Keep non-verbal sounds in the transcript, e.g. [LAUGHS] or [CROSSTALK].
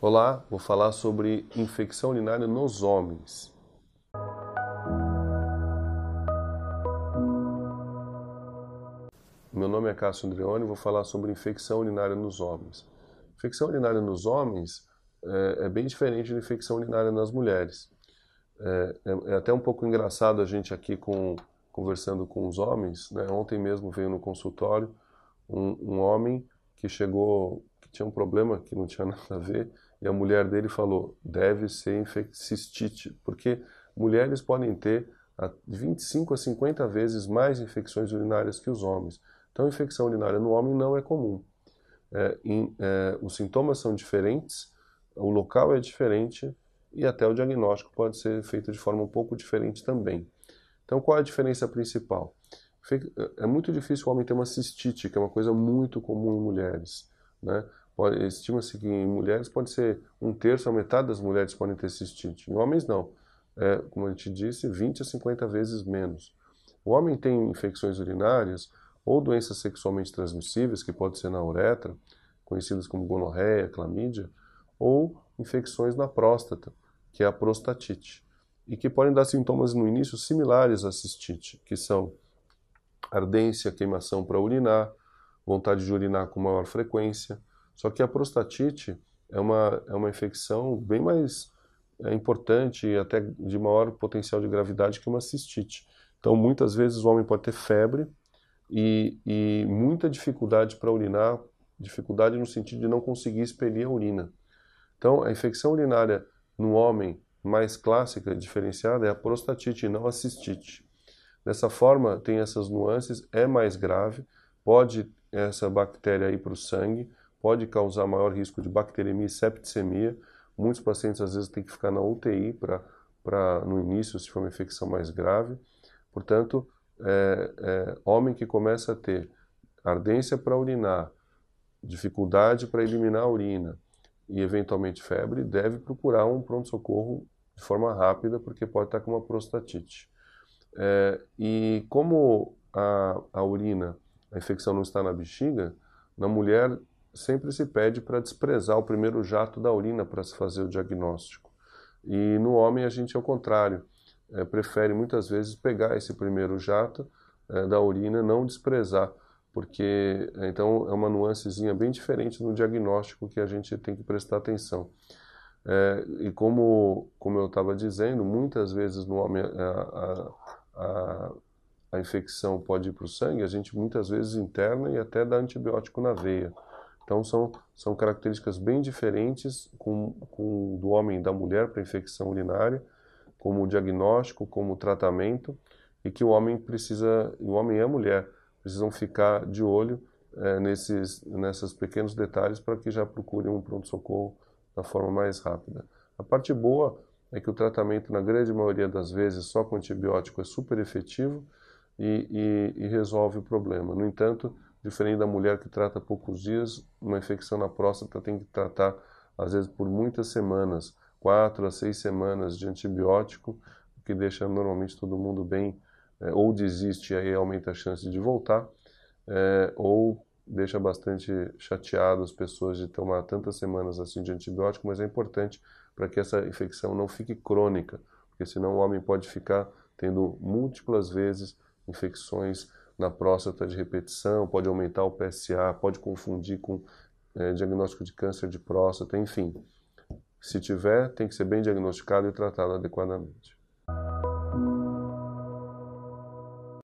Olá, vou falar sobre infecção urinária nos homens. Meu nome é Cássio Andreoni e vou falar sobre infecção urinária nos homens. Infecção urinária nos homens é, é bem diferente da infecção urinária nas mulheres. É, é, é, até um pouco engraçado a gente aqui com, conversando com os homens. Né? Ontem mesmo veio no consultório um, um homem que chegou, que tinha um problema que não tinha [LAUGHS] nada a ver, e a mulher dele falou, deve ser cistite, porque mulheres podem ter 25 a 50 vezes mais infecções urinárias que os homens. Então, infecção urinária no homem não é comum. É, em, é, os sintomas são diferentes, o local é diferente e até o diagnóstico pode ser feito de forma um pouco diferente também. Então, qual é a diferença principal? É muito difícil o homem ter uma cistite, que é uma coisa muito comum em mulheres. Né? Estima-se que em mulheres pode ser um terço a metade das mulheres podem ter cistite. Em homens, não. É, como a gente disse, 20 a 50 vezes menos. O homem tem infecções urinárias ou doenças sexualmente transmissíveis, que pode ser na uretra, conhecidas como gonorreia, clamídia, ou infecções na próstata, que é a prostatite, e que podem dar sintomas no início similares à cistite, que são ardência, queimação para urinar, vontade de urinar com maior frequência. Só que a prostatite é uma, é uma infecção bem mais é, importante e até de maior potencial de gravidade que uma cistite. Então, muitas vezes o homem pode ter febre e, e muita dificuldade para urinar, dificuldade no sentido de não conseguir expelir a urina. Então, a infecção urinária no homem mais clássica, diferenciada, é a prostatite e não a cistite. Dessa forma, tem essas nuances, é mais grave, pode essa bactéria ir para o sangue, pode causar maior risco de bacteremia e septicemia. Muitos pacientes às vezes têm que ficar na UTI para no início, se for uma infecção mais grave. Portanto, é, é, homem que começa a ter ardência para urinar, dificuldade para eliminar a urina e eventualmente febre, deve procurar um pronto-socorro de forma rápida, porque pode estar com uma prostatite. É, e como a, a urina, a infecção não está na bexiga, na mulher sempre se pede para desprezar o primeiro jato da urina para se fazer o diagnóstico. E no homem a gente é o contrário, é, prefere muitas vezes pegar esse primeiro jato é, da urina, não desprezar, porque então é uma nuancezinha bem diferente no diagnóstico que a gente tem que prestar atenção. É, e como, como eu estava dizendo, muitas vezes no homem a, a, a, a infecção pode ir para o sangue, a gente muitas vezes interna e até dá antibiótico na veia. Então são, são características bem diferentes com, com do homem e da mulher para infecção urinária, como diagnóstico, como tratamento, e que o homem precisa, o homem e a mulher precisam ficar de olho é, nesses, pequenos detalhes para que já procurem um pronto-socorro da forma mais rápida. A parte boa é que o tratamento, na grande maioria das vezes, só com antibiótico é super efetivo e, e, e resolve o problema. No entanto, diferente da mulher que trata poucos dias, uma infecção na próstata tem que tratar, às vezes, por muitas semanas, quatro a seis semanas de antibiótico, o que deixa normalmente todo mundo bem, é, ou desiste e aí aumenta a chance de voltar, é, ou deixa bastante chateado as pessoas de tomar tantas semanas assim de antibiótico, mas é importante para que essa infecção não fique crônica, porque senão o homem pode ficar tendo múltiplas vezes infecções na próstata de repetição, pode aumentar o PSA, pode confundir com é, diagnóstico de câncer de próstata, enfim. Se tiver, tem que ser bem diagnosticado e tratado adequadamente.